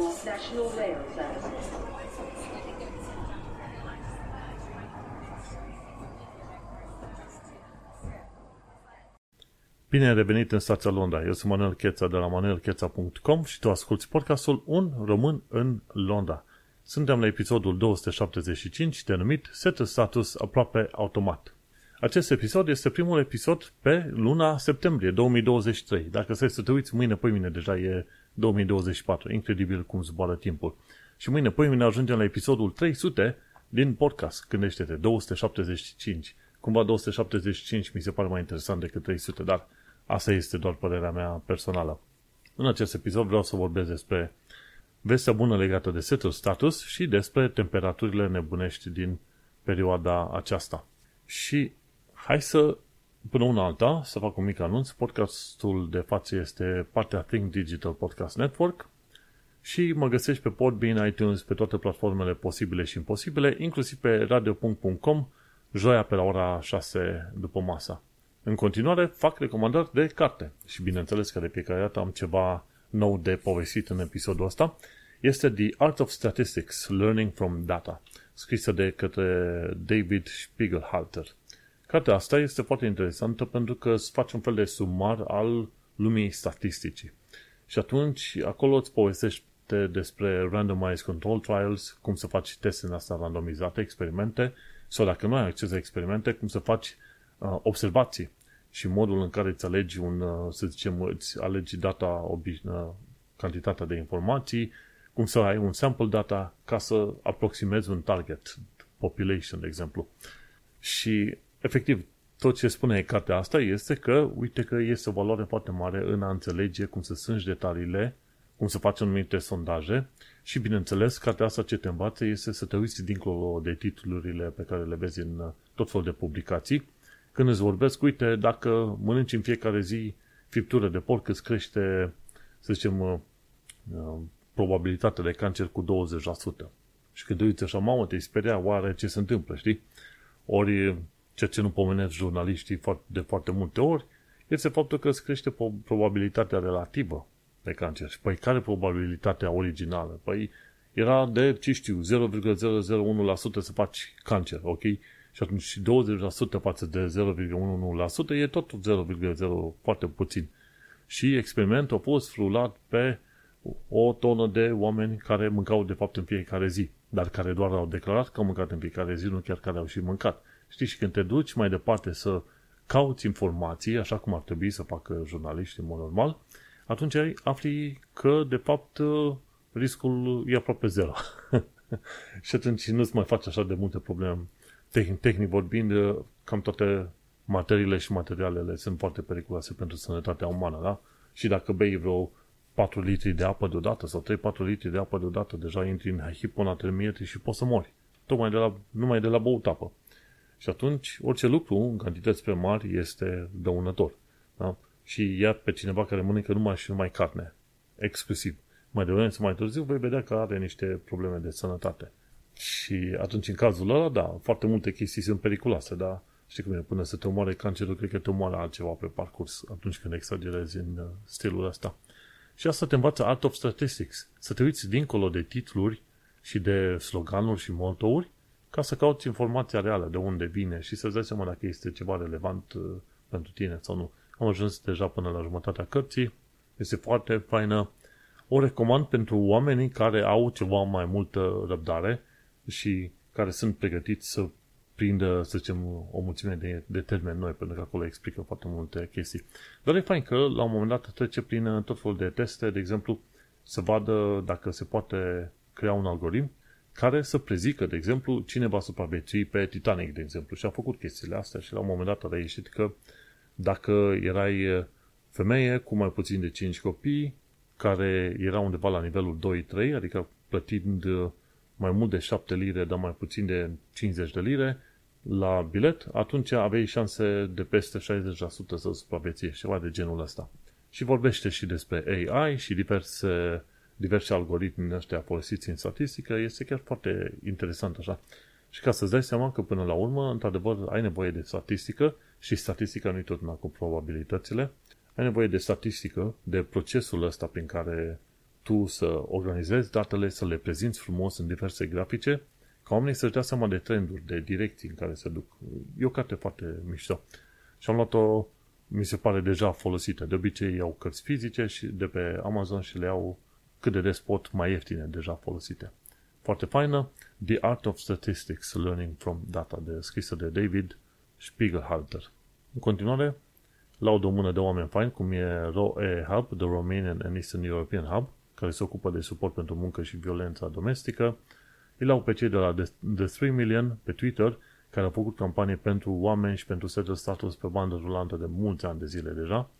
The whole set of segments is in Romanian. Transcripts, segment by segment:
for National Rail Services. Bine ai revenit în stația Londra. Eu sunt Manuel Cheța de la manuelcheța.com și tu asculti podcastul Un român în Londra. Suntem la episodul 275 denumit Set Status aproape automat. Acest episod este primul episod pe luna septembrie 2023. Dacă stai să te uiți, mâine, poi mine deja e 2024. Incredibil cum zboară timpul. Și mâine, poi mine ajungem la episodul 300 din podcast. Gândește-te, 275. Cumva 275 mi se pare mai interesant decât 300, dar asta este doar părerea mea personală. În acest episod vreau să vorbesc despre vestea bună legată de setul status și despre temperaturile nebunești din perioada aceasta. Și hai să, până una alta, să fac un mic anunț. Podcastul de față este partea Think Digital Podcast Network și mă găsești pe Podbean, iTunes, pe toate platformele posibile și imposibile, inclusiv pe radio.com, joia pe la ora 6 după masa. În continuare, fac recomandări de carte și bineînțeles că de fiecare dată am ceva nou de povestit în episodul ăsta. Este The Art of Statistics, Learning from Data, scrisă de către David Spiegelhalter. Cartea asta este foarte interesantă pentru că îți face un fel de sumar al lumii statisticii. Și atunci, acolo îți povestește despre randomized control trials, cum să faci teste în asta randomizate, experimente, sau dacă nu ai acces la experimente, cum să faci uh, observații și modul în care îți alegi un, uh, să zicem, îți alegi data, obi- uh, cantitatea de informații, cum să ai un sample data ca să aproximezi un target population, de exemplu. Și, efectiv, tot ce spune cartea asta este că, uite că este o valoare foarte mare în a înțelege cum să sângi detaliile, cum să faci anumite sondaje și, bineînțeles, cartea asta ce te învață este să te uiți dincolo de titlurile pe care le vezi în uh, tot felul de publicații. Când îți vorbesc, uite, dacă mănânci în fiecare zi friptură de porc, îți crește, să zicem, uh, uh, probabilitatea de cancer cu 20%. Și când te uiți așa, mamă, te speria, oare ce se întâmplă, știi? Ori, ceea ce nu pomenesc jurnaliștii de foarte multe ori, este faptul că îți crește probabilitatea relativă de cancer. Și păi care probabilitatea originală? Păi era de, ce știu, 0,001% să faci cancer, ok? Și atunci 20% față de 0,11% e tot 0,0 foarte puțin. Și experimentul a fost frulat pe o tonă de oameni care mâncau de fapt în fiecare zi, dar care doar au declarat că au mâncat în fiecare zi, nu chiar care au și mâncat. Știi, și când te duci mai departe să cauți informații, așa cum ar trebui să facă jurnaliștii în mod normal, atunci afli că, de fapt, riscul e aproape zero. și atunci nu-ți mai faci așa de multe probleme. Tehnic, tehnic vorbind, cam toate materiile și materialele sunt foarte periculoase pentru sănătatea umană, da? Și dacă bei vreo 4 litri de apă deodată sau 3-4 litri de apă deodată, deja intri în hiponatremie și poți să mori. Tocmai de la, numai de la băut apă. Și atunci, orice lucru în cantități prea mari este dăunător. Da? Și ia pe cineva care mănâncă numai și numai carne. Exclusiv. Mai devreme sau mai târziu vei vedea că are niște probleme de sănătate. Și atunci, în cazul ăla, da, foarte multe chestii sunt periculoase, dar știi cum e, până să te omoare cancerul, cred că te omoară altceva pe parcurs atunci când exagerezi în uh, stilul ăsta. Și asta te învață Art of Statistics. Să te uiți dincolo de titluri și de sloganuri și motouri ca să cauți informația reală de unde vine și să-ți dai seama dacă este ceva relevant uh, pentru tine sau nu. Am ajuns deja până la jumătatea cărții. Este foarte faină. O recomand pentru oamenii care au ceva mai multă răbdare și care sunt pregătiți să prindă, să zicem, o mulțime de, de termeni noi, pentru că acolo explică foarte multe chestii. Dar e fain că la un moment dat trece prin tot felul de teste, de exemplu, să vadă dacă se poate crea un algoritm care să prezică, de exemplu, cine va supraviețui pe Titanic, de exemplu. Și a făcut chestiile astea și la un moment dat a reieșit că dacă erai femeie cu mai puțin de 5 copii, care era undeva la nivelul 2-3, adică plătind mai mult de 7 lire, dar mai puțin de 50 de lire, la bilet, atunci aveai șanse de peste 60% să supraviețuiești, ceva de genul ăsta. Și vorbește și despre AI și diverse, diverse algoritmi ăștia folosiți în statistică, este chiar foarte interesant așa. Și ca să-ți dai seama că până la urmă, într-adevăr, ai nevoie de statistică și statistica nu e tot cu probabilitățile, ai nevoie de statistică, de procesul ăsta prin care tu să organizezi datele, să le prezinți frumos în diverse grafice, ca oamenii să-și dea seama de trenduri, de direcții în care se duc. E o carte foarte mișto. Și am luat-o, mi se pare deja folosită. De obicei iau cărți fizice și de pe Amazon și le iau cât de des pot mai ieftine deja folosite. Foarte faină, The Art of Statistics, Learning from Data, de, scrisă de David Spiegelhalter. În continuare, laud o mână de oameni faini, cum e ROE Hub, The Romanian and Eastern European Hub, care se ocupă de suport pentru muncă și violența domestică. Îi lau pe cei de la The 3 Million pe Twitter, care au făcut campanie pentru oameni și pentru setul status pe bandă rulantă de mulți ani de zile deja.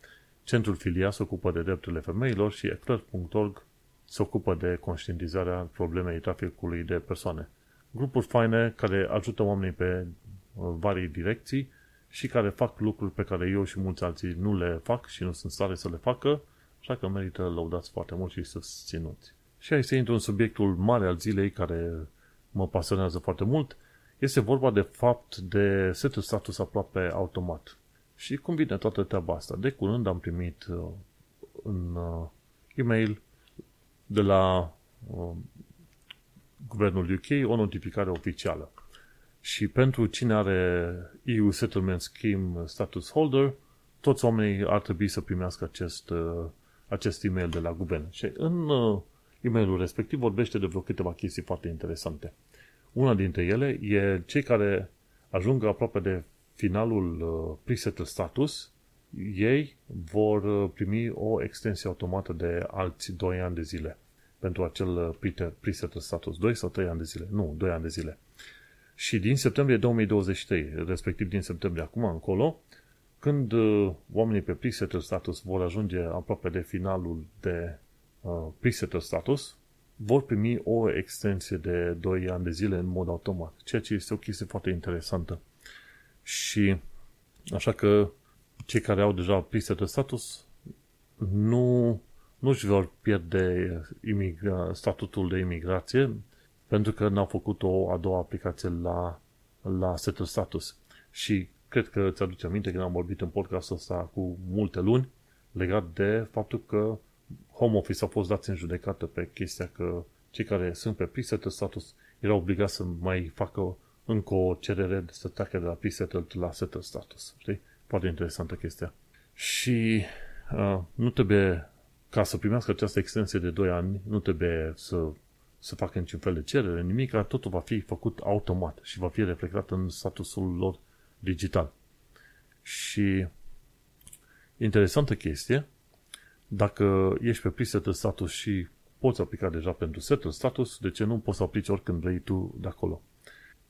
Centrul Filia se ocupă de drepturile femeilor și eclair.org se ocupă de conștientizarea problemei traficului de persoane. Grupuri faine care ajută oamenii pe uh, varii direcții și care fac lucruri pe care eu și mulți alții nu le fac și nu sunt stare să le facă, așa că merită lăudați foarte mult și susținuți. Și aici se intru în subiectul mare al zilei care mă pasionează foarte mult. Este vorba de fapt de setul status aproape automat. Și cum vine toată treaba asta? De curând am primit uh, în uh, e-mail de la uh, guvernul UK o notificare oficială. Și pentru cine are EU Settlement Scheme status holder, toți oamenii ar trebui să primească acest, uh, acest e-mail de la guvern. Și în uh, e-mailul respectiv vorbește de vreo câteva chestii foarte interesante. Una dintre ele e cei care ajung aproape de finalul uh, presetter status, ei vor uh, primi o extensie automată de alți 2 ani de zile pentru acel presetter status. 2 sau 3 ani de zile? Nu, 2 ani de zile. Și din septembrie 2023, respectiv din septembrie acum încolo, când uh, oamenii pe presetter status vor ajunge aproape de finalul de uh, presetter status, vor primi o extensie de 2 ani de zile în mod automat, ceea ce este o chestie foarte interesantă. Și așa că cei care au deja presetter status nu, nu își vor pierde imigra- statutul de imigrație pentru că n-au făcut o a doua aplicație la, la setul status. Și cred că ți aduce aminte când am vorbit în podcastul ăsta cu multe luni legat de faptul că Home Office a fost dați în judecată pe chestia că cei care sunt pe presettled status erau obligați să mai facă încă o cerere să treacă de la presettled la settled status. Știi? Foarte interesantă chestia. Și uh, nu trebuie, ca să primească această extensie de 2 ani, nu trebuie să să facă niciun fel de cerere, nimic, totul va fi făcut automat și va fi reflectat în statusul lor digital. Și interesantă chestie, dacă ești pe presetul status și poți aplica deja pentru setul status, de ce nu poți să aplici oricând vrei tu de acolo?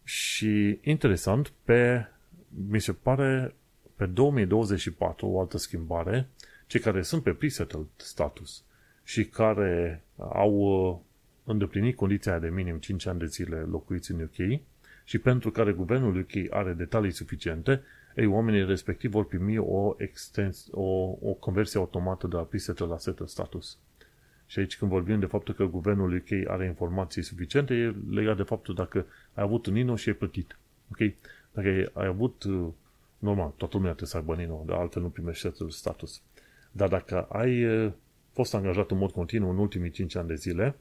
Și interesant, pe, mi se pare, pe 2024, o altă schimbare, cei care sunt pe presettled status și care au îndeplini condiția de minim 5 ani de zile locuiți în UK și pentru care guvernul UK are detalii suficiente, ei, oamenii respectiv vor primi o, extens, o, o conversie automată de la presetter la setter status. Și aici când vorbim de faptul că guvernul UK are informații suficiente, e legat de faptul dacă ai avut un Nino și ai plătit. Ok? Dacă ai avut, uh, normal, toată lumea trebuie să aibă Nino, dar altfel nu primești setter status. Dar dacă ai uh, fost angajat în mod continuu în ultimii 5 ani de zile,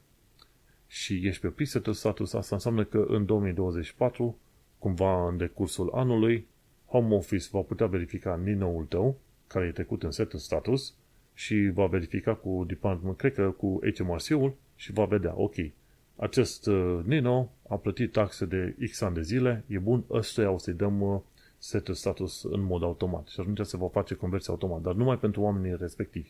și ești pe presetul status, asta înseamnă că în 2024, cumva în decursul anului, Home Office va putea verifica Nino-ul tău, care e trecut în setul status, și va verifica cu department, cred că cu HMRC-ul și va vedea, ok, acest uh, Nino a plătit taxe de X ani de zile, e bun, ăsta o să-i dăm uh, setul status în mod automat și atunci se va face conversia automat, dar numai pentru oamenii respectivi.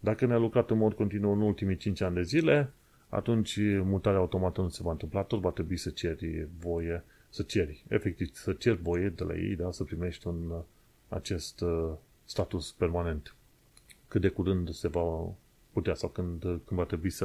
Dacă ne-a lucrat în mod continuu în ultimii 5 ani de zile, atunci mutarea automată nu se va întâmpla, tot va trebui să ceri voie, să ceri, efectiv, să ceri voie de la ei, da, să primești un, acest uh, status permanent. Cât de curând se va putea sau când, când va trebui să,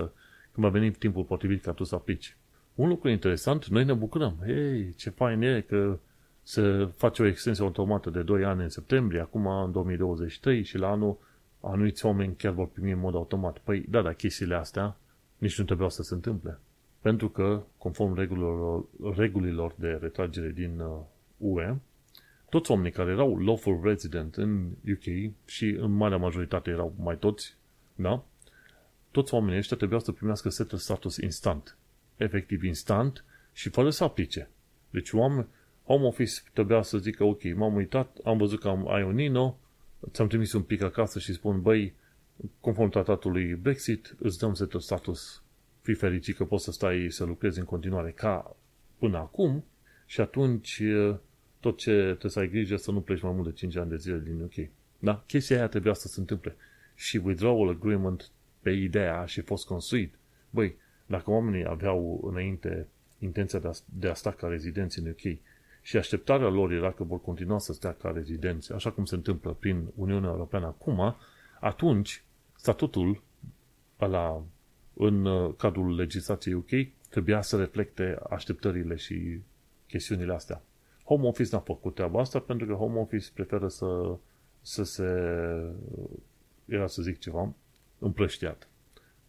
când va veni timpul potrivit ca tu să aplici. Un lucru interesant, noi ne bucurăm. Hei, ce fain e că se face o extensie automată de 2 ani în septembrie, acum în 2023 și la anul anuiți oameni chiar vor primi în mod automat. Păi, da, da, chestiile astea nici nu trebuia să se întâmple. Pentru că, conform regulilor, regulilor de retragere din UE, uh, toți oamenii care erau lawful resident în UK și în marea majoritate erau mai toți, da? toți oamenii ăștia trebuiau să primească settle status instant. Efectiv instant și fără să aplice. Deci oameni, home office trebuia să zică, ok, m-am uitat, am văzut că am, ai un Nino, ți-am trimis un pic acasă și spun, băi, conform tratatului Brexit, îți dăm settle status, fii fericit că poți să stai să lucrezi în continuare ca până acum și atunci tot ce trebuie să ai grijă să nu pleci mai mult de 5 ani de zile din UK. Da? Chestia aia trebuia să se întâmple. Și withdrawal agreement pe ideea și fost construit. Băi, dacă oamenii aveau înainte intenția de a, de a sta ca rezidenți în UK și așteptarea lor era că vor continua să stea ca rezidenți, așa cum se întâmplă prin Uniunea Europeană acum, atunci statutul ăla în uh, cadrul legislației UK trebuia să reflecte așteptările și chestiunile astea. Home Office n-a făcut treaba asta pentru că Home Office preferă să, să se, era să zic ceva, împrăștiat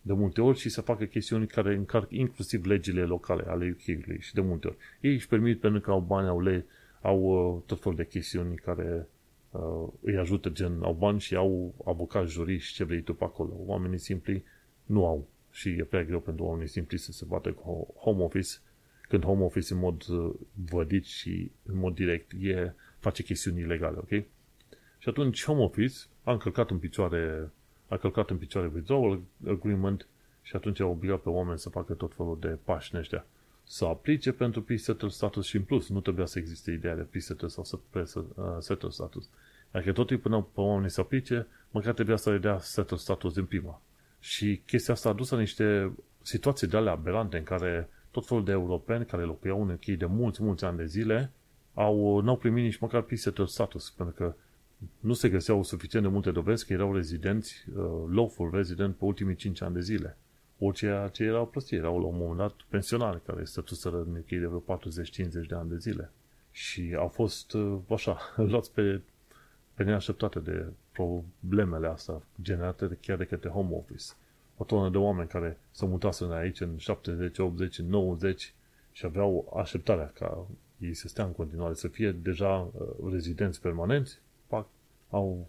de multe ori și să facă chestiuni care încarc inclusiv legile locale ale UK-ului și de multe ori. Ei își permit pentru că au bani, au, le, au uh, tot felul de chestiuni care uh, îi ajută, gen au bani și au avocați juriști ce vrei tu pe acolo. Oamenii simpli nu au și e prea greu pentru oamenii simpli să se bată cu home office când home office în mod uh, vădit și în mod direct e, face chestiuni ilegale, ok? Și atunci home office a încălcat în picioare a călcat în picioare withdrawal agreement și atunci a obligat pe oameni să facă tot felul de pași ăștia. Să aplice pentru pre-settle status și în plus. Nu trebuia să existe ideea de pre-settle sau settle status. Dacă tot îi puneau pe oamenii să aplice, măcar trebuia să le dea settle status din prima. Și chestia asta a dus la niște situații de alea aberante în care tot felul de europeni care locuiau în UK de mulți, mulți ani de zile au, n-au primit nici măcar pre-settle status, pentru că nu se găseau suficient de multe dovezi că erau rezidenți, uh, lawful resident pe ultimii 5 ani de zile. Orice ce erau prostii, erau la un moment dat pensionari care stătuseră în UK de vreo 40-50 de ani de zile. Și au fost, uh, așa, luați pe, pe neașteptate de problemele astea generate de, chiar de către home office. O tonă de oameni care se mutaseră aici în 70, 80, 90 și aveau așteptarea ca ei să stea în continuare, să fie deja uh, rezidenți permanenți pac, au,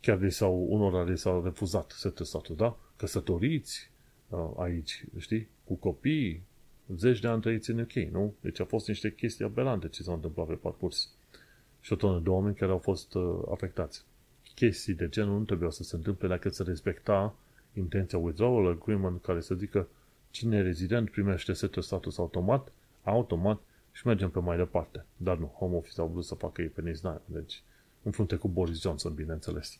chiar de sau, unora de s-au refuzat statul, da? Căsătoriți uh, aici, știi? Cu copii, zeci de ani trăiți în UK, nu? Deci a fost niște chestii aberante ce s-au întâmplat pe parcurs. Și o tonă de oameni care au fost uh, afectați. Chestii de genul nu trebuia să se întâmple dacă să respecta intenția withdrawal agreement care să zică cine e rezident primește setul status automat, automat și mergem pe mai departe. Dar nu, home office au vrut să facă ei pe niznaia. Deci în frunte cu Boris Johnson, bineînțeles.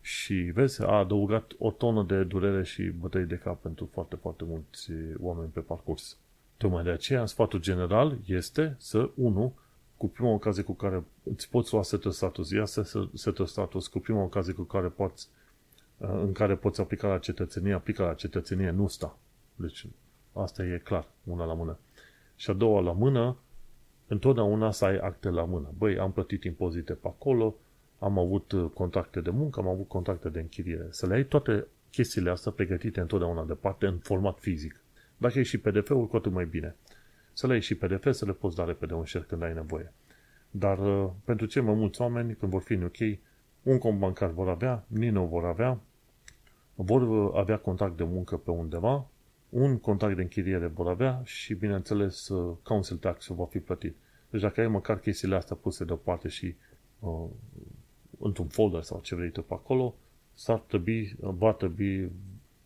Și vezi, a adăugat o tonă de durere și bătăi de cap pentru foarte, foarte mulți oameni pe parcurs. Tocmai de aceea, sfatul general este să, unu, cu prima ocazie cu care îți poți lua setul status, ia setul status cu prima ocazie cu care poți, în care poți aplica la cetățenie, aplica la cetățenie, nu sta. Deci, asta e clar, una la mână. Și a doua la mână, întotdeauna să ai acte la mână. Băi, am plătit impozite pe acolo, am avut uh, contacte de muncă, am avut contacte de închiriere. Să le ai toate chestiile astea pregătite întotdeauna departe în format fizic. Dacă e și PDF-ul, cu atât mai bine. Să le ai și PDF, să le poți da repede un share când ai nevoie. Dar uh, pentru cei mai mulți oameni, când vor fi în UK, un cont bancar vor avea, Nino vor avea, vor uh, avea contact de muncă pe undeva, un contact de închiriere vor avea și, bineînțeles, uh, council tax va fi plătit. Deci dacă ai măcar chestiile astea puse deoparte și uh, într-un folder sau ce vrei tu pe acolo, s-ar trebui, va trebui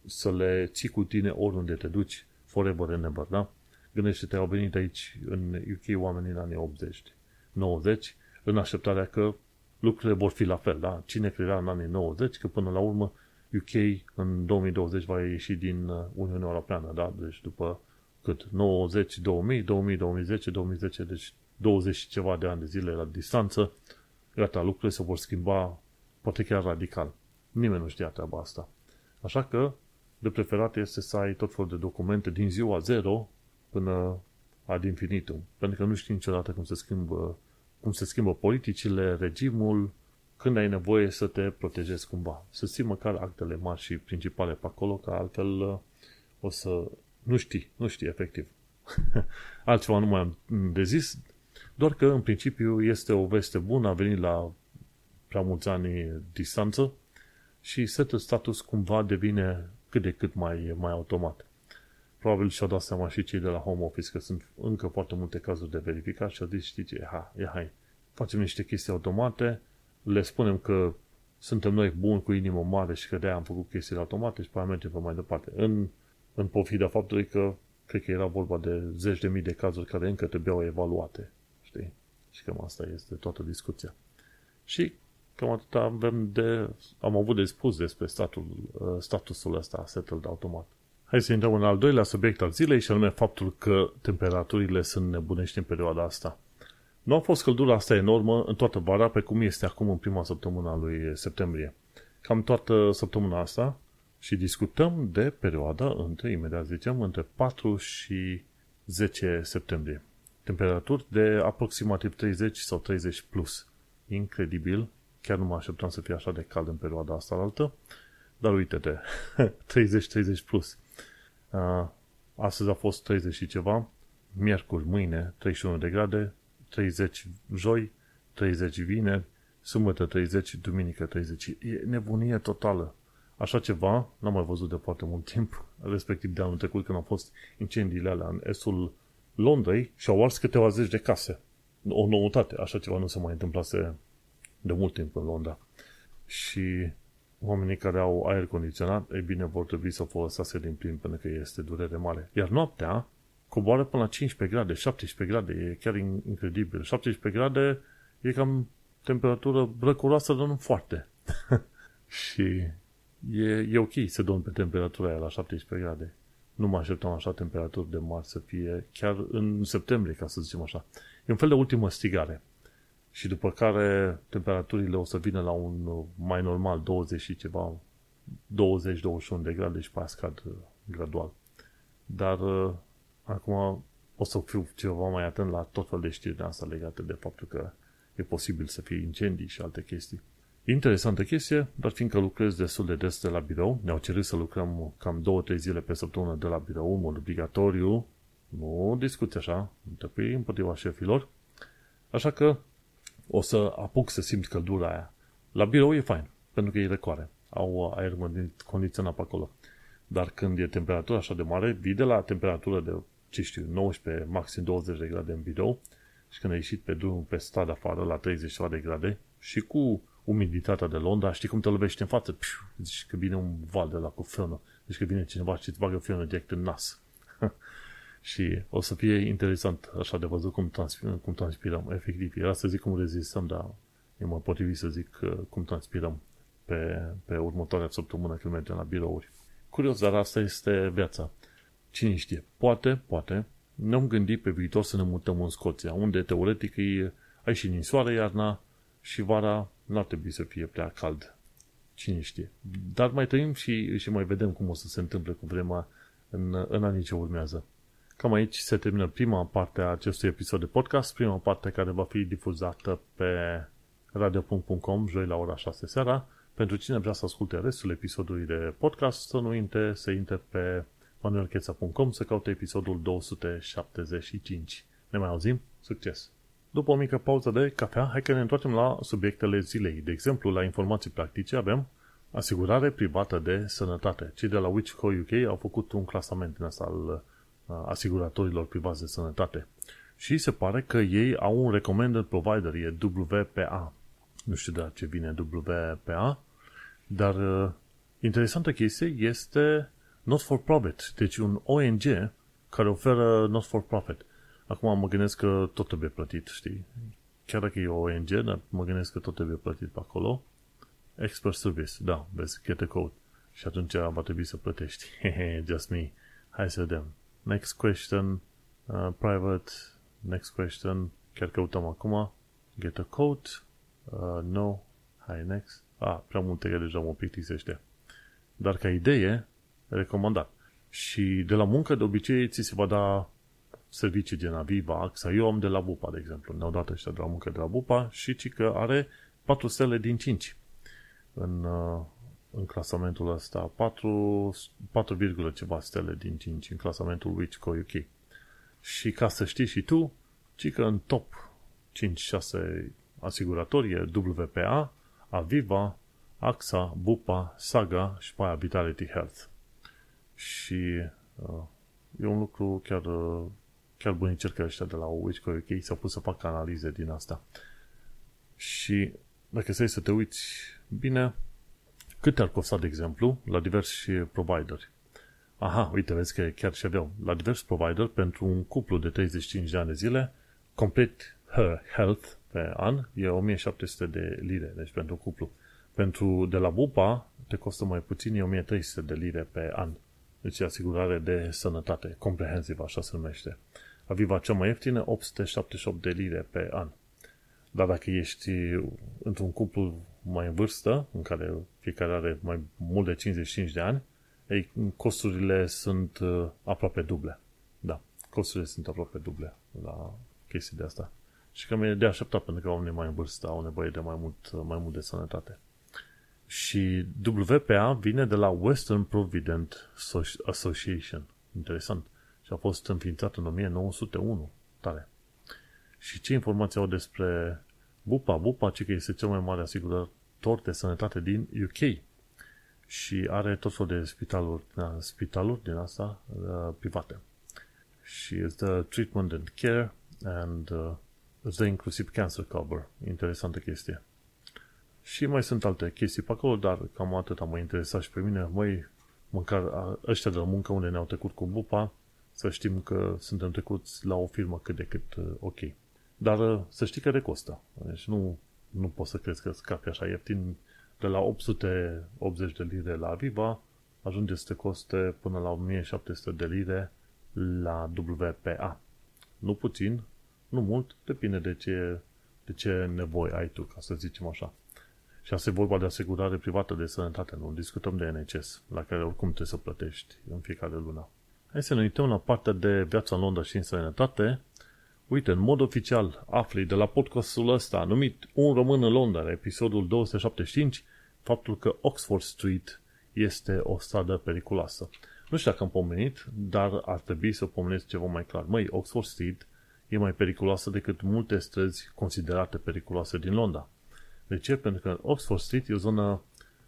să le ții cu tine oriunde te duci, forever and ever, da? Gândește-te, au venit aici în UK oamenii în anii 80, 90, în așteptarea că lucrurile vor fi la fel, da? Cine credea în anii 90 că până la urmă UK în 2020 va ieși din uh, Uniunea Europeană, da? Deci după cât? 90, 2000, 2000, 2010, 2010, deci 20 și ceva de ani de zile la distanță, gata, lucrurile se vor schimba poate chiar radical. Nimeni nu știa treaba asta. Așa că, de preferat este să ai tot felul de documente din ziua 0 până ad infinitum. Pentru că nu știi niciodată cum se schimbă, cum se schimbă politicile, regimul, când ai nevoie să te protejezi cumva. Să ții măcar actele mari și principale pe acolo, că altfel uh, o să... Nu știi, nu știi efectiv. Altceva nu mai am de zis, doar că în principiu este o veste bună, a venit la prea mulți ani distanță și setul status cumva devine cât de cât mai, mai automat. Probabil și-au dat seama și cei de la home office că sunt încă foarte multe cazuri de verificat și au zis, știi ce, ha, e hai, facem niște chestii automate, le spunem că suntem noi buni cu inimă mare și că de am făcut chestiile automate și pe mergem pe mai departe. În, în pofida faptului că cred că era vorba de zeci de mii de cazuri care încă trebuiau evaluate. Știi? Și cam asta este toată discuția. Și cam atât avem de, am avut de spus despre statul, uh, statusul ăsta settled automat. Hai să intrăm în al doilea subiect al zilei și anume faptul că temperaturile sunt nebunești în perioada asta. Nu a fost căldura asta enormă în toată vara, pe cum este acum în prima săptămână a lui septembrie. Cam toată săptămâna asta și discutăm de perioada între, imediat zicem, între 4 și 10 septembrie. Temperaturi de aproximativ 30 sau 30 plus. Incredibil. Chiar nu mă așteptam să fie așa de cald în perioada asta altă. Dar uite-te, 30-30 plus. Uh, astăzi a fost 30 și ceva. Miercuri, mâine, 31 de grade. 30 joi, 30 vineri, sâmbătă 30, duminică 30. E nebunie totală. Așa ceva n-am mai văzut de foarte mult timp, respectiv de anul trecut când au fost incendiile alea în estul Londrei și au ars câteva zeci de case. O noutate, așa ceva nu se mai întâmplase de mult timp în Londra. Și oamenii care au aer condiționat, e bine, vor trebui să folosească din plin pentru că este durere mare. Iar noaptea coboară până la 15 grade, 17 grade, e chiar incredibil. 17 grade e cam temperatură răcuroasă, dar nu foarte. și e, e ok să dormi pe temperatura aia la 17 grade. Nu mă așteptam așa temperaturi de mari să fie chiar în septembrie, ca să zicem așa. E un fel de ultimă stigare. Și după care temperaturile o să vină la un mai normal 20 și ceva, 20-21 de grade și pe scad uh, gradual. Dar uh, acum o să fiu ceva mai atent la tot fel de știri de asta legate de faptul că e posibil să fie incendii și alte chestii. Interesantă chestie, dar fiindcă lucrez destul de des de la birou, ne-au cerut să lucrăm cam 2-3 zile pe săptămână de la birou, în mod obligatoriu, nu discuți așa, nu te pui împotriva șefilor, așa că o să apuc să simt căldura aia. La birou e fain, pentru că e răcoare, au aer condiționat pe acolo. Dar când e temperatura așa de mare, vii de la temperatură de, ce știu, 19, maxim 20 de grade în birou și când ai ieșit pe drum pe stradă afară la 30 de grade și cu umiditatea de Londra, știi cum te lovește în față? Piu, zici că vine un val de la cu fionă. Zici că vine cineva și îți bagă fionă direct în nas. și o să fie interesant așa de văzut cum, transpirăm, cum transpirăm. Efectiv, era să zic cum rezistăm, dar e mai potrivit să zic uh, cum transpirăm pe, pe următoarea săptămână când mergem la birouri. Curios, dar asta este viața. Cine știe? Poate, poate, ne-am gândit pe viitor să ne mutăm în Scoția, unde teoretic e, ai și ninsoare iarna și vara n-ar trebui să fie prea cald. Cine știe. Dar mai trăim și, și mai vedem cum o să se întâmple cu vremea în, în anii ce urmează. Cam aici se termină prima parte a acestui episod de podcast, prima parte care va fi difuzată pe radio.com joi la ora 6 seara. Pentru cine vrea să asculte restul episodului de podcast, să nu uite să intre pe manuelcheța.com să caute episodul 275. Ne mai auzim? Succes! După o mică pauză de cafea, hai că ne întoarcem la subiectele zilei. De exemplu, la informații practice avem asigurare privată de sănătate. Cei de la Wichco UK au făcut un clasament în asta al uh, asiguratorilor privați de sănătate. Și se pare că ei au un recommended provider, e WPA. Nu știu de la ce vine WPA, dar uh, interesantă chestie este not for profit, deci un ONG care oferă not for profit. Acum mă gândesc că tot trebuie plătit, știi? Chiar dacă e o ONG, dar mă gândesc că tot trebuie plătit pe acolo. Expert Service, da, vezi, get a code. Și atunci va trebui să plătești. Hehe, just me. Hai să vedem. Next question, uh, private, next question, chiar căutăm acum. Get a code, uh, no, hai next. Ah, prea multe că deja mă plictisește. Dar ca idee, recomandat. Și de la muncă, de obicei, ți se va da servicii gen Aviva, AXA. Eu am de la Bupa, de exemplu. Ne-au dat ăștia de la muncă de la Bupa și ci că are 4 stele din 5 în, uh, în clasamentul ăsta. 4, 4, ceva stele din 5 în clasamentul Wichco UK. Și ca să știi și tu, ci că în top 5-6 asiguratori e WPA, Aviva, AXA, Bupa, Saga și mai Vitality Health. Și uh, e un lucru chiar, uh, chiar bunicel că ăștia de la Witchcoin UK s-au pus să facă analize din asta. Și dacă stai să te uiți bine, cât ar costa, de exemplu, la diversi provideri? Aha, uite, vezi că chiar și aveau. La diversi provider, pentru un cuplu de 35 de ani de zile, complet health pe an e 1700 de lire, deci pentru cuplu. Pentru de la Bupa te costă mai puțin, e 1300 de lire pe an. Deci e asigurare de sănătate, comprehensive, așa se numește. Aviva cea mai ieftină, 878 de lire pe an. Dar dacă ești într-un cuplu mai în vârstă, în care fiecare are mai mult de 55 de ani, ei, costurile sunt uh, aproape duble. Da, costurile sunt aproape duble la chestii de asta. Și că mi-e de așteptat pentru că oamenii mai în vârstă au nevoie de mai mult, uh, mai mult de sănătate. Și WPA vine de la Western Provident Association. Interesant. Și a fost înființat în 1901. Tare. Și ce informații au despre Bupa? Bupa, ce că este cel mai mare asigurător de sănătate din UK. Și are tot felul de spitaluri, da, spitaluri din asta uh, private. Și este treatment and care and uh, îți dă inclusiv cancer cover. Interesantă chestie. Și mai sunt alte chestii pe acolo, dar cam atât am mai interesat și pe mine. Măi, măcar ăștia de la muncă unde ne-au trecut cu bupa, să știm că suntem trecuți la o firmă cât de cât uh, ok. Dar uh, să știi că de costă. Deci nu, nu poți să crezi că scapi așa ieftin. De la 880 de lire la Aviva ajunge să te coste până la 1700 de lire la WPA. Nu puțin, nu mult, depinde de ce, de ce nevoie ai tu, ca să zicem așa. Și asta e vorba de asigurare privată de sănătate, nu discutăm de NHS, la care oricum trebuie să plătești în fiecare lună. Hai să ne uităm la partea de viața în Londra și în sănătate. Uite, în mod oficial afli de la podcastul ăsta, numit Un român în Londra, episodul 275, faptul că Oxford Street este o stradă periculoasă. Nu știu dacă am pomenit, dar ar trebui să pomenesc ceva mai clar. Măi, Oxford Street e mai periculoasă decât multe străzi considerate periculoase din Londra. De ce? Pentru că Oxford Street e o zonă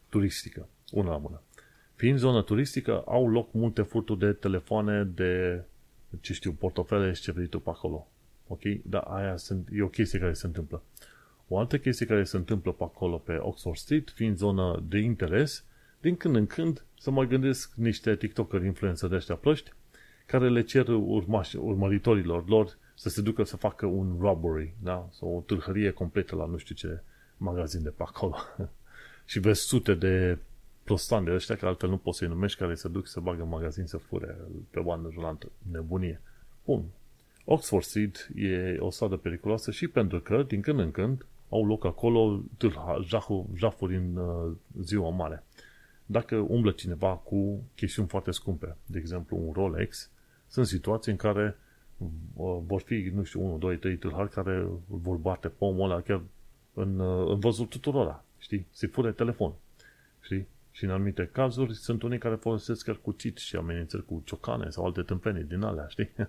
turistică, una la mână. Fiind zonă turistică, au loc multe furturi de telefoane, de, ce știu, portofele și ce vrei tu pe acolo. Ok? Dar aia sunt, e o chestie care se întâmplă. O altă chestie care se întâmplă pe acolo, pe Oxford Street, fiind zonă de interes, din când în când să mă gândesc niște TikToker influencer de ăștia plăști, care le cer urmași, urmăritorilor lor să se ducă să facă un robbery, da? sau o tâlhărie completă la nu știu ce magazin de pe acolo. și vezi sute de prostani de ăștia, că altfel nu poți să-i numești, care se duc să bagă în magazin să fure pe oană rulantă. Nebunie. Bun. Oxford Street e o stradă periculoasă și pentru că, din când în când, au loc acolo jafuri în uh, ziua mare. Dacă umblă cineva cu chestiuni foarte scumpe, de exemplu un Rolex, sunt situații în care uh, vor fi, nu știu, 1, 2, 3 tâlhari care vor bate pomul ăla chiar în, uh, în văzul tuturora, știi? Se fure telefon, știi? Și în anumite cazuri sunt unii care folosesc chiar cuțit și amenințări cu ciocane sau alte tâmpenii din alea, știi?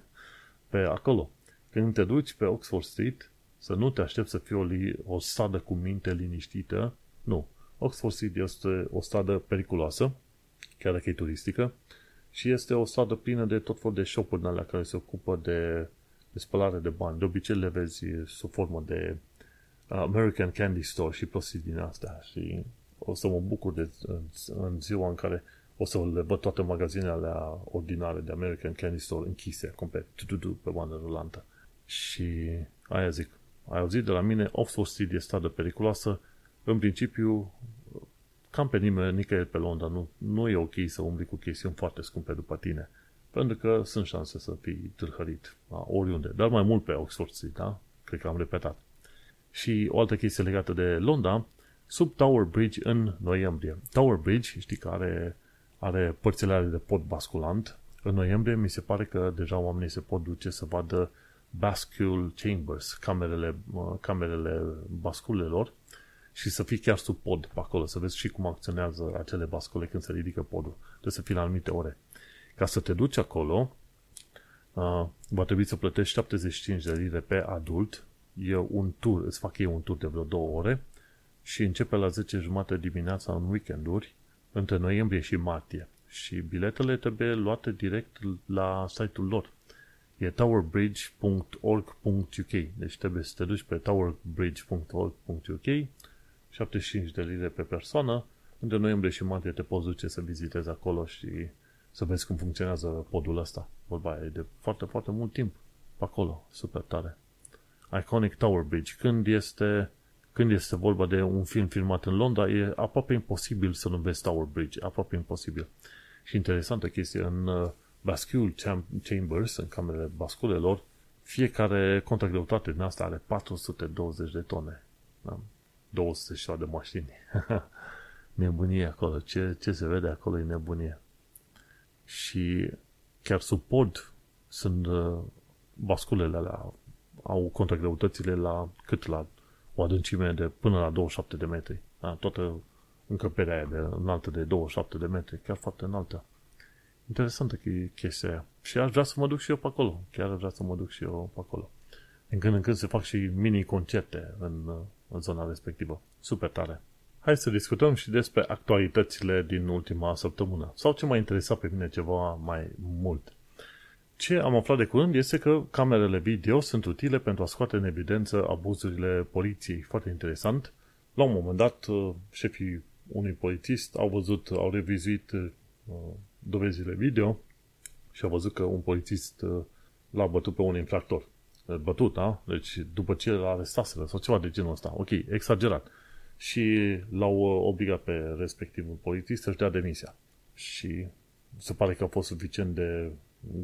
Pe acolo. Când te duci pe Oxford Street, să nu te aștepți să fie o, li- o stradă cu minte liniștită. Nu. Oxford Street este o stradă periculoasă, chiar dacă e turistică, și este o stradă plină de tot felul de shop-uri în alea care se ocupă de, de spălare de bani. De obicei le vezi sub formă de American Candy Store și prostii din asta și o să mă bucur de, în, în ziua în care o să le văd toate magazinele alea ordinare de American Candy Store închise, complet, tu pe bandă rulantă. Și aia zic, ai auzit de la mine, Oxford Street e stradă periculoasă, în principiu, cam pe nimeni, nicăieri pe Londra, nu, nu e ok să umbli cu chestiuni foarte scumpe după tine, pentru că sunt șanse să fii tâlhărit, da, oriunde, dar mai mult pe Oxford Street, da? Cred că am repetat. Și o altă chestie legată de Londra, sub Tower Bridge în noiembrie. Tower Bridge, știi că are, are părțile de pod basculant. În noiembrie mi se pare că deja oamenii se pot duce să vadă bascule chambers, camerele, camerele basculelor și să fii chiar sub pod pe acolo, să vezi și cum acționează acele bascule când se ridică podul. Trebuie să fii la anumite ore. Ca să te duci acolo, uh, va trebui să plătești 75 de lire pe adult e un tur, îți fac ei un tur de vreo două ore și începe la 10 jumate dimineața în weekenduri, între noiembrie și martie. și biletele trebuie luate direct la site-ul lor. E towerbridge.org.uk Deci trebuie să te duci pe towerbridge.org.uk 75 de lire pe persoană. Între noiembrie și martie te poți duce să vizitezi acolo și să vezi cum funcționează podul ăsta. Vorba e de foarte, foarte mult timp pe acolo. Super tare. Iconic Tower Bridge. Când este, când este vorba de un film filmat în Londra, e aproape imposibil să nu vezi Tower Bridge. Aproape imposibil. Și interesantă chestie, în uh, bascule chambers, în camerele basculelor, fiecare contragreutate din asta are 420 de tone. Da? 200 de mașini. nebunie acolo. Ce, ce se vede acolo e nebunie. Și chiar sub pod sunt uh, basculele alea, au contragreutățile la cât la o adâncime de până la 27 de metri. Da? Toată încăperea aia de înaltă de 27 de metri, chiar foarte înaltă. Interesantă chestia aia. Și aș vrea să mă duc și eu pe acolo. Chiar aș vrea să mă duc și eu pe acolo. În când în când se fac și mini-concerte în, în zona respectivă. Super tare. Hai să discutăm și despre actualitățile din ultima săptămână. Sau ce m-a interesat pe mine ceva mai mult. Ce am aflat de curând este că camerele video sunt utile pentru a scoate în evidență abuzurile poliției. Foarte interesant. La un moment dat, șefii unui polițist au văzut, au revizuit uh, dovezile video și au văzut că un polițist uh, l-a bătut pe un infractor. Bătut, da? Deci după ce l-a arestat sau ceva de genul ăsta. Ok, exagerat și l-au uh, obligat pe respectivul polițist să-și dea demisia. Și se pare că a fost suficient de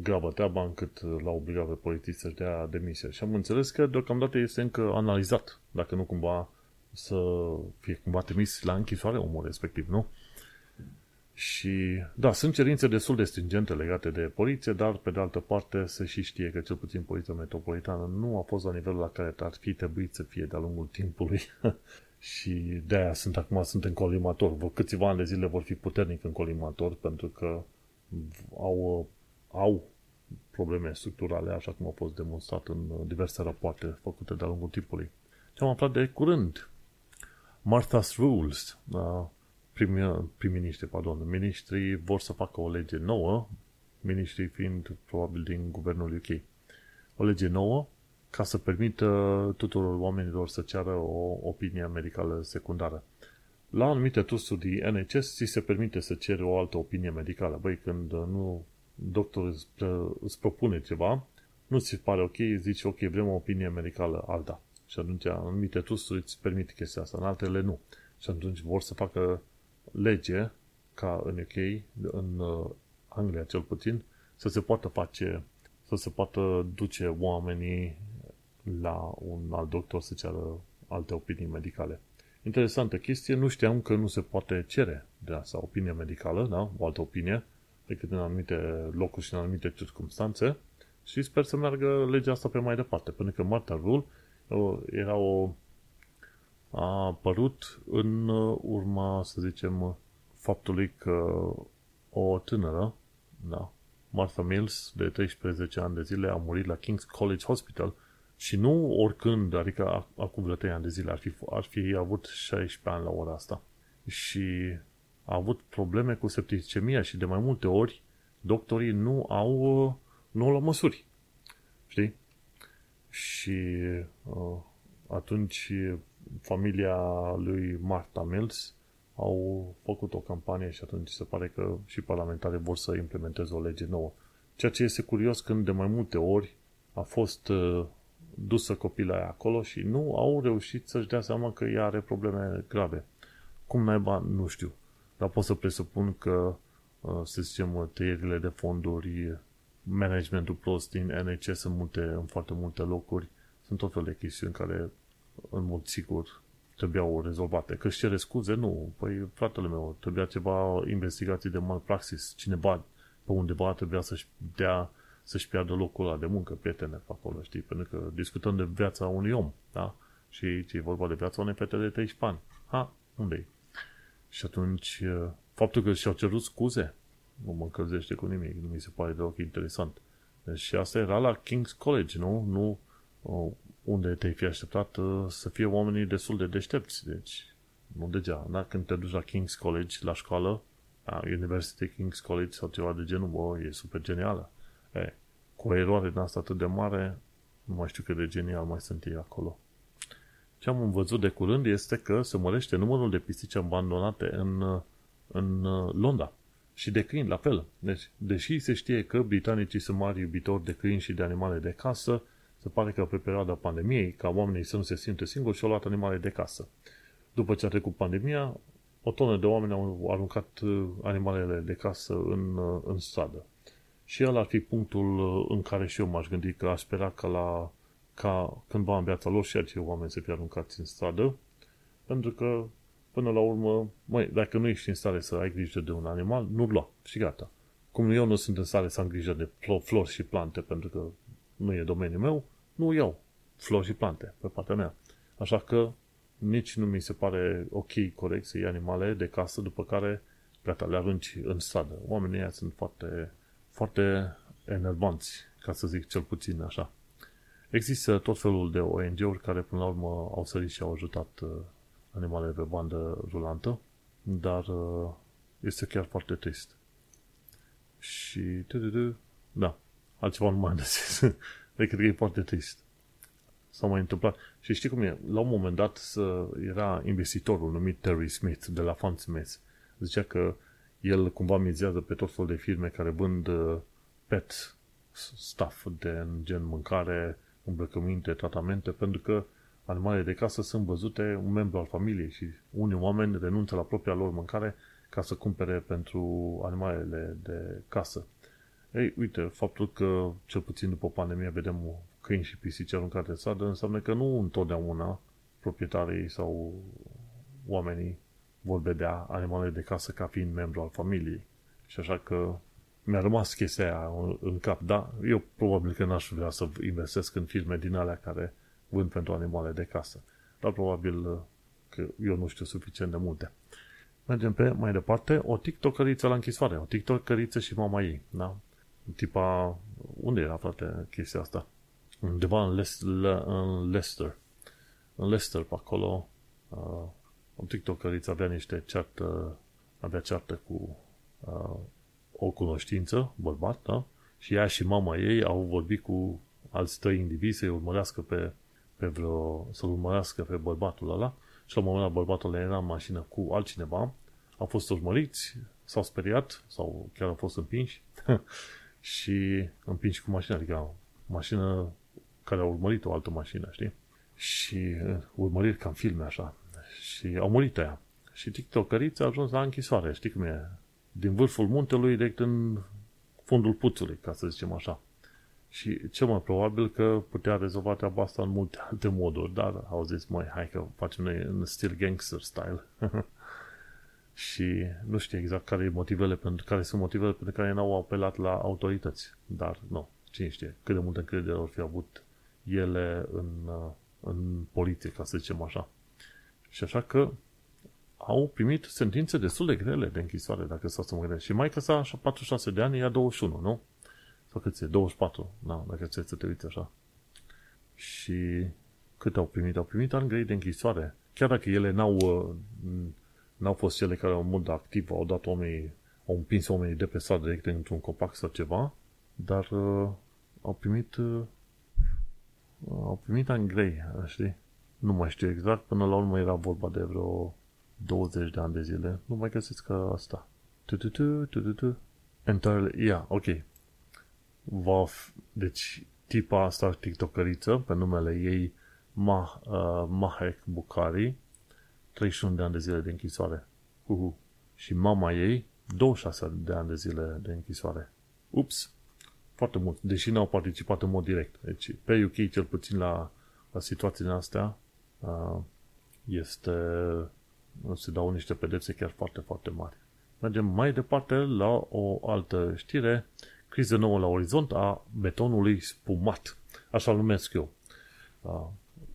gravă treaba încât uh, l-au obligat pe polițist să-și dea demisia. Și am înțeles că deocamdată este încă analizat, dacă nu cumva să fie cumva trimis la închisoare omul respectiv, nu? Și da, sunt cerințe destul de stringente legate de poliție, dar pe de altă parte se și știe că cel puțin poliția metropolitană nu a fost la nivelul la care ar fi trebuit să fie de-a lungul timpului și de-aia sunt acum sunt în colimator. Vă câțiva ani de zile vor fi puternic în colimator pentru că au, au probleme structurale, așa cum a fost demonstrat în diverse rapoarte făcute de-a lungul timpului. Ce am aflat de curând? Martha's Rules, prim-ministri, pardon, ministrii vor să facă o lege nouă, ministrii fiind probabil din guvernul UK. O lege nouă ca să permită tuturor oamenilor să ceară o opinie medicală secundară. La anumite trusturi NHS ți se permite să ceri o altă opinie medicală. Băi, când nu doctorul îți, îți propune ceva, nu ți se pare ok, zici ok, vrem o opinie medicală alta. Și atunci anumite trusturi îți permit chestia asta, în altele nu. Și atunci vor să facă lege ca în UK, în uh, Anglia cel puțin, să se poată face, să se poată duce oamenii la un alt doctor să ceară alte opinii medicale. Interesantă chestie, nu știam că nu se poate cere de asta opinie medicală, da? o altă opinie, decât în anumite locuri și în anumite circunstanțe și sper să meargă legea asta pe mai departe, pentru că Marta Rule era o a apărut în urma, să zicem, faptului că o tânără, da, Martha Mills, de 13 ani de zile, a murit la King's College Hospital și nu oricând, adică acum vreo 3 ani de zile, ar fi, ar fi avut 16 ani la ora asta. Și a avut probleme cu septicemia și de mai multe ori doctorii nu au, nu au luat măsuri. Știi? Și uh, atunci familia lui Martha Mills au făcut o campanie și atunci se pare că și parlamentarii vor să implementeze o lege nouă. Ceea ce este curios când de mai multe ori a fost uh, dusă copila aia acolo și nu au reușit să-și dea seama că ea are probleme grave. Cum naiba, nu știu. Dar pot să presupun că, uh, să zicem, tăierile de fonduri, managementul prost din NHS în, multe, în foarte multe locuri, sunt tot fel de chestiuni care, în mod sigur, trebuiau rezolvate. Că își cere scuze? Nu. Păi, fratele meu, trebuia ceva investigații de malpraxis. Cineva pe undeva trebuia să-și dea să-și piardă locul ăla de muncă, prietene pe acolo, știi? Pentru că discutăm de viața unui om, da? Și ce e vorba de viața unei fete de 13 ani. Ha, unde e? Și atunci, faptul că și-au cerut scuze, nu mă încălzește cu nimic, nu mi se pare deloc interesant. Deci, și asta era la King's College, nu? Nu unde te-ai fi așteptat să fie oamenii destul de deștepți. Deci, nu degeaba. Da? Când te duci la King's College, la școală, a University King's College sau ceva de genul, bă, e super genială. E, cu o eroare din asta atât de mare, nu mai știu cât de genial mai sunt ei acolo. Ce am văzut de curând este că se mărește numărul de pisici abandonate în, în Londra. Și de câini, la fel. Deci, deși se știe că britanicii sunt mari iubitori de câini și de animale de casă, se pare că pe perioada pandemiei, ca oamenii să nu se simte singuri, și-au luat animale de casă. După ce a trecut pandemia, o tonă de oameni au aruncat uh, animalele de casă în, uh, în stradă. Și el ar fi punctul uh, în care și eu m-aș gândi că aș spera ca, la, ca cândva în viața lor și acei oameni să fie aruncați în stradă, pentru că, până la urmă, măi, dacă nu ești în stare să ai grijă de un animal, nu-l lua și gata. Cum eu nu sunt în stare să am grijă de flori și plante, pentru că nu e domeniul meu, nu iau flori și plante pe partea mea. Așa că nici nu mi se pare ok, corect să iei animale de casă, după care gata, le arunci în stradă. Oamenii ăia sunt foarte, foarte enervanți, ca să zic cel puțin așa. Există tot felul de ONG-uri care până la urmă au sărit și au ajutat uh, animalele pe bandă rulantă, dar uh, este chiar foarte trist. Și, da, altceva nu mai am de zis. Cred că e foarte trist. S-a mai întâmplat. Și știi cum e? La un moment dat era investitorul numit Terry Smith de la Fund Smith. Zicea că el cumva mizează pe tot felul de firme care vând uh, pet stuff de gen mâncare, îmbrăcăminte, tratamente, pentru că animalele de casă sunt văzute un membru al familiei și unii oameni renunță la propria lor mâncare ca să cumpere pentru animalele de casă. Ei, uite, faptul că cel puțin după pandemie vedem câini și pisici aruncate în stradă înseamnă că nu întotdeauna proprietarii sau oamenii vor vedea animalele de casă ca fiind membru al familiei. Și așa că mi-a rămas chestia aia în cap, da, eu probabil că n-aș vrea să investesc în firme din alea care vând pentru animale de casă. Dar probabil că eu nu știu suficient de multe. Mergem pe mai departe, o tiktokeriță la închisoare, o tiktokeriță și mama ei, da? Tipa, unde era, frate, chestia asta? Undeva în, Le- Le- în Leicester. În Leicester, pe acolo, uh, un tiktokeriță avea niște ceartă, avea ceartă cu uh, o cunoștință, bărbat, da? Și ea și mama ei au vorbit cu alți trei indivizi să-i urmărească pe, pe vreo, să-l urmărească pe bărbatul ăla și la un moment dat bărbatul era în mașină cu altcineva, au fost urmăriți, s-au speriat sau chiar au fost împinși și împinși cu mașina, adică o mașină care a urmărit o altă mașină, știi? Și uh, urmărit ca în filme așa. Și au murit aia. Și tiktokerița a ajuns la închisoare, știi cum e? Din vârful muntelui direct în fundul puțului, ca să zicem așa. Și cel mai probabil că putea rezolva treaba asta în multe alte moduri, dar au zis, mai hai că facem noi în stil gangster style. și nu știu exact care, motivele pentru, care sunt motivele pentru care n-au apelat la autorități. Dar, nu, cine știe, cât de multă încredere au fi avut ele în, în poliție, ca să zicem așa. Și așa că au primit sentințe destul de grele de închisoare, dacă s-a să mă gândesc. Și mai că sa 46 de ani, ea 21, nu? Sau cât e? 24, da, dacă ți să te uiți așa. Și cât au primit? Au primit ani grei de închisoare. Chiar dacă ele n-au, n-au fost cele care au mod activ, au dat oamenii, au împins oamenii de pe stradă direct într-un copac sau ceva, dar uh, au primit uh, au primit ani grei, știi? Nu mai știu exact, până la urmă era vorba de vreo 20 de ani de zile. Nu mai găsesc că asta. Tu, tu, tu, tu, tu, tu. Entirely, yeah, ok. Va deci, tipa asta tiktokeriță, pe numele ei Mah, uh, Mahek Bukhari, 31 de ani de zile de închisoare. Uhu. Și mama ei, 26 de ani de zile de închisoare. Ups! Foarte mult, deși n-au participat în mod direct. Deci, pe UK, cel puțin la, la situațiile astea, uh, este, se dau niște pedepse chiar foarte, foarte mari. Mergem mai departe la o altă știre, criză nouă la orizont a betonului spumat. Așa numesc eu. Uh,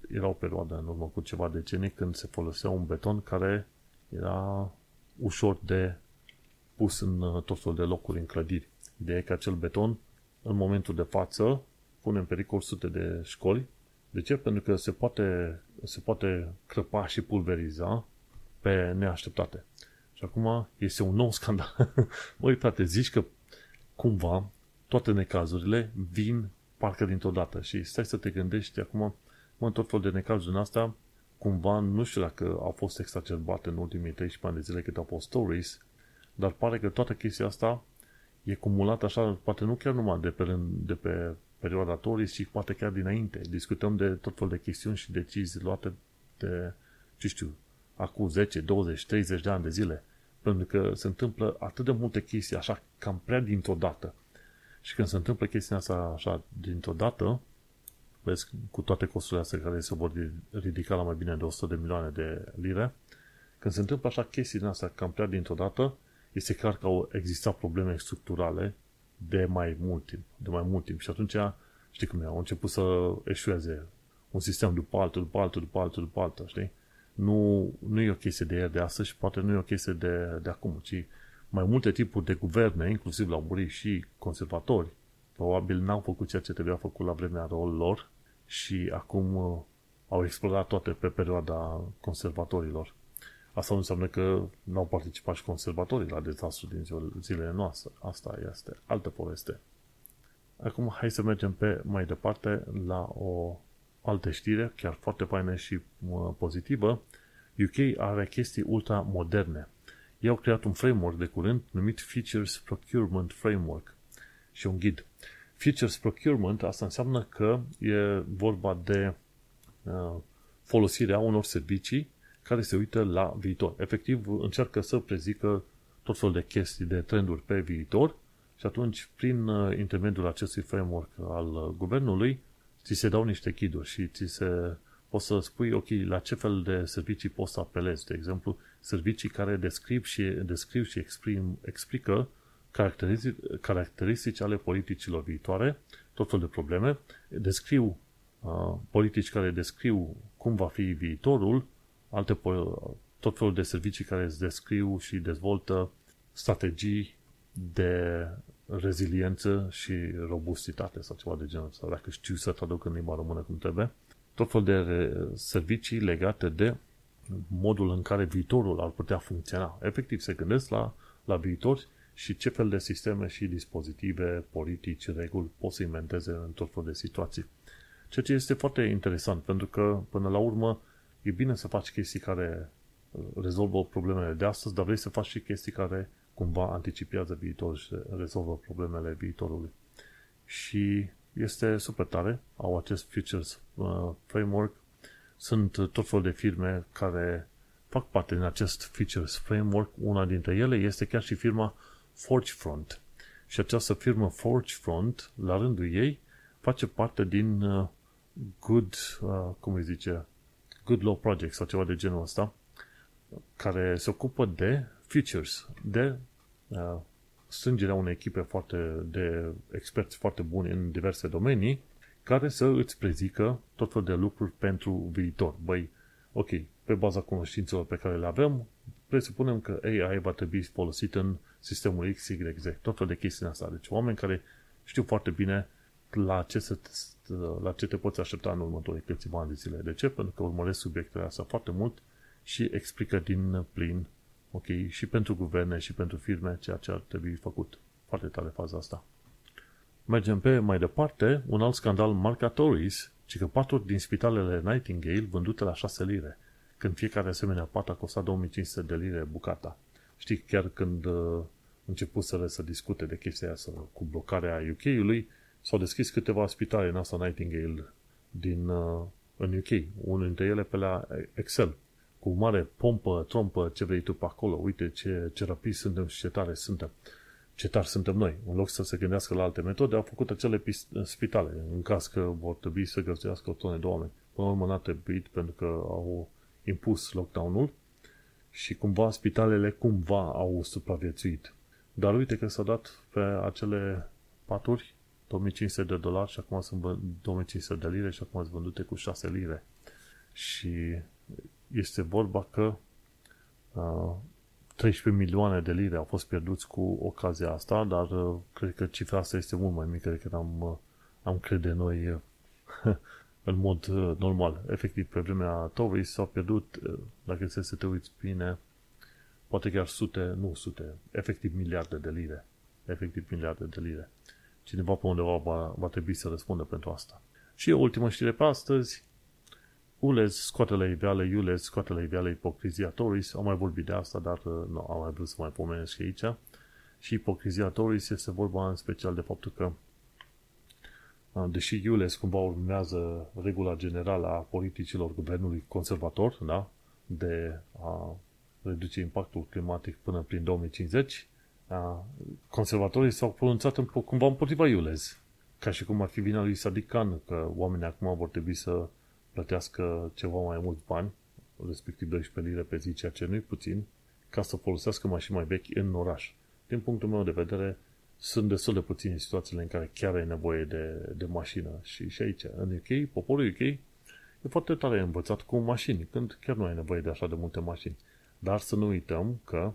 era o perioadă în urmă cu ceva decenii când se folosea un beton care era ușor de pus în uh, tot felul de locuri în clădiri. Ideea e că acel beton, în momentul de față, pune în pericol sute de școli. De ce? Pentru că se poate, se poate crăpa și pulveriza pe neașteptate. Și acum este un nou scandal. Băi, frate, zici că cumva toate necazurile vin parcă dintr-o dată și stai să te gândești acum, mă, tot fel de necazuri din asta, cumva, nu știu dacă au fost exacerbate în ultimii 13 ani de zile cât au fost stories, dar pare că toată chestia asta e cumulată așa, poate nu chiar numai de pe, de pe perioada Tories, ci poate chiar dinainte. Discutăm de tot fel de chestiuni și decizii luate de, ce știu, acum 10, 20, 30 de ani de zile. Pentru că se întâmplă atât de multe chestii așa, cam prea dintr-o dată. Și când se întâmplă chestia asta așa dintr-o dată, vezi, cu toate costurile astea care se vor ridica la mai bine de 100 de milioane de lire, când se întâmplă așa chestii din asta cam prea dintr-o dată, este clar că au existat probleme structurale de mai mult timp, de mai mult timp. Și atunci, știi cum e, au început să eșueze un sistem după altul, după altul, după altul, după altul, știi? Nu, nu e o chestie de ieri de astăzi și poate nu e o chestie de, de acum, ci mai multe tipuri de guverne, inclusiv la murii și conservatori, probabil n-au făcut ceea ce trebuia făcut la vremea lor și acum uh, au explodat toate pe perioada conservatorilor. Asta nu înseamnă că nu au participat și conservatorii la dezastru din zilele noastre. Asta este altă poveste. Acum hai să mergem pe mai departe la o altă știre, chiar foarte faină și pozitivă. UK are chestii ultra moderne. Ei au creat un framework de curând numit Features Procurement Framework și un ghid. Features Procurement, asta înseamnă că e vorba de uh, folosirea unor servicii care se uită la viitor. Efectiv, încearcă să prezică tot felul de chestii, de trenduri pe viitor și atunci, prin uh, intermediul acestui framework al uh, guvernului, ți se dau niște chiduri și ți se poți să spui, ok, la ce fel de servicii poți să apelezi. De exemplu, servicii care descriu și, descriu și exprim, explică caracteristici, caracteristici ale politicilor viitoare, tot fel de probleme, descriu uh, politici care descriu cum va fi viitorul, alte tot felul de servicii care îți descriu și dezvoltă strategii de reziliență și robustitate sau ceva de genul ăsta, dacă știu să traduc în limba română cum trebuie. Tot fel de servicii legate de modul în care viitorul ar putea funcționa. Efectiv, se gândesc la, la viitor și ce fel de sisteme și dispozitive, politici, reguli pot să inventeze în tot fel de situații. Ceea ce este foarte interesant, pentru că, până la urmă, e bine să faci chestii care uh, rezolvă problemele de astăzi, dar vrei să faci și chestii care cumva anticipează viitorul și rezolvă problemele viitorului. Și este super tare, au acest Futures uh, Framework, sunt tot fel de firme care fac parte din acest Features Framework. Una dintre ele este chiar și firma Forgefront. Și această firmă Forgefront, la rândul ei, face parte din uh, Good, uh, cum îi zice, Good Law Project sau ceva de genul ăsta, care se ocupă de features, de uh, strângerea unei echipe foarte de experți foarte buni în diverse domenii, care să îți prezică tot fel de lucruri pentru viitor. Băi, ok, pe baza cunoștințelor pe care le avem, presupunem că AI va trebui folosit în sistemul X, Y, Z, tot fel de chestii asta. Deci oameni care știu foarte bine la ce, să, la ce te poți aștepta în următorii câțiva ani de zile. De ce? Pentru că urmăresc subiectele astea foarte mult și explică din plin, ok, și pentru guverne și pentru firme ceea ce ar trebui făcut. Foarte tare faza asta. Mergem pe mai departe, un alt scandal marcatoris, ci că paturi din spitalele Nightingale vândute la 6 lire, când fiecare asemenea pat a costat 2500 de lire bucata. Știi, chiar când uh, început să, să discute de chestia asta cu blocarea UK-ului, s-au deschis câteva spitale în asta Nightingale din, uh, în UK, unul dintre ele pe la Excel, cu mare pompă, trompă, ce vrei tu pe acolo, uite ce, ce rapizi suntem și ce tare suntem, ce tari suntem noi. În loc să se gândească la alte metode, au făcut acele spitale, în caz că vor trebui să găzduiască o tonă de oameni. Până la urmă n-a trebuit pentru că au impus lockdown-ul și cumva spitalele cumva au supraviețuit. Dar uite că s-a dat pe acele paturi 2500 de dolari și acum sunt 2500 de lire și acum sunt vândute cu 6 lire. Și este vorba că uh, 13 milioane de lire au fost pierduți cu ocazia asta, dar uh, cred că cifra asta este mult mai mică decât am, uh, am crede noi uh, în mod uh, normal. Efectiv, pe vremea Torii s-au pierdut, uh, dacă să te uiți bine, poate chiar sute, nu sute, efectiv miliarde de lire. Efectiv miliarde de lire. Cineva pe undeva va, va trebui să răspundă pentru asta. Și ultima știre pe astăzi, Ulez scoate la iveală, Ulez scoate la iveală ipocrizia Toris. Am mai vorbit de asta, dar uh, nu am mai vrut să mai pomenesc aici. Și ipocrizia Toris este vorba în special de faptul că uh, deși Iules cumva urmează regula generală a politicilor guvernului conservator, da? de a reduce impactul climatic până prin 2050, conservatorii s-au pronunțat în, cumva împotriva Iulez. Ca și cum ar fi vina lui Sadiq Khan, că oamenii acum vor trebui să plătească ceva mai mulți bani, respectiv 12 lire pe zi, ceea ce nu-i puțin, ca să folosească mașini mai vechi în oraș. Din punctul meu de vedere, sunt destul de puține situațiile în care chiar ai nevoie de, de mașină. Și, și aici, în UK, poporul UK e foarte tare învățat cu mașini, când chiar nu ai nevoie de așa de multe mașini. Dar să nu uităm că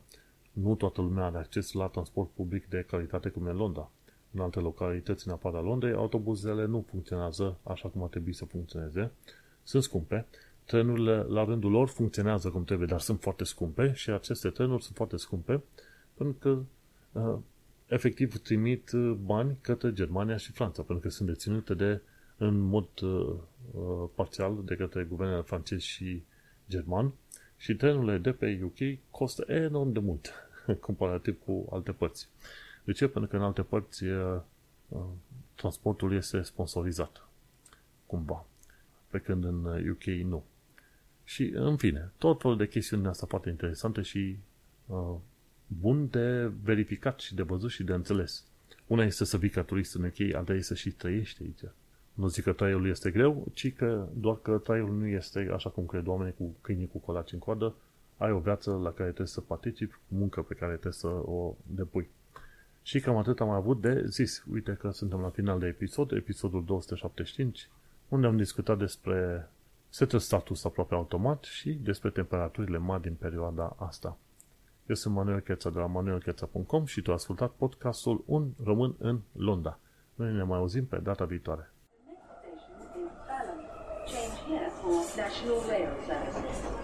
nu toată lumea are acces la transport public de calitate cum e Londra. În alte localități în afara Londrei, autobuzele nu funcționează așa cum ar trebui să funcționeze. Sunt scumpe. Trenurile, la rândul lor, funcționează cum trebuie, dar sunt foarte scumpe și aceste trenuri sunt foarte scumpe pentru că uh, efectiv trimit uh, bani către Germania și Franța, pentru că sunt deținute de, în mod uh, uh, parțial de către guvernele francez și german și trenurile de pe UK costă enorm de mult comparativ cu alte părți. De ce? Pentru că în alte părți transportul este sponsorizat. Cumva. Pe când în UK nu. Și, în fine, tot felul de chestiuni astea foarte interesante și uh, bun de verificat și de văzut și de înțeles. Una este să vii ca turist în UK, alta este să și trăiești aici. Nu zic că traiul este greu, ci că doar că traiul nu este așa cum cred oamenii cu câinii cu colaci în coadă, ai o viață la care trebuie să participi, muncă pe care trebuie să o depui. Și cam atât am avut de zis. Uite că suntem la final de episod, episodul 275, unde am discutat despre setul status aproape automat și despre temperaturile mari din perioada asta. Eu sunt Manuel Cheța de la manuelcheța.com și tu ai ascultat podcastul Un român în Londra. Noi ne mai auzim pe data viitoare. Change here for National Rail Services.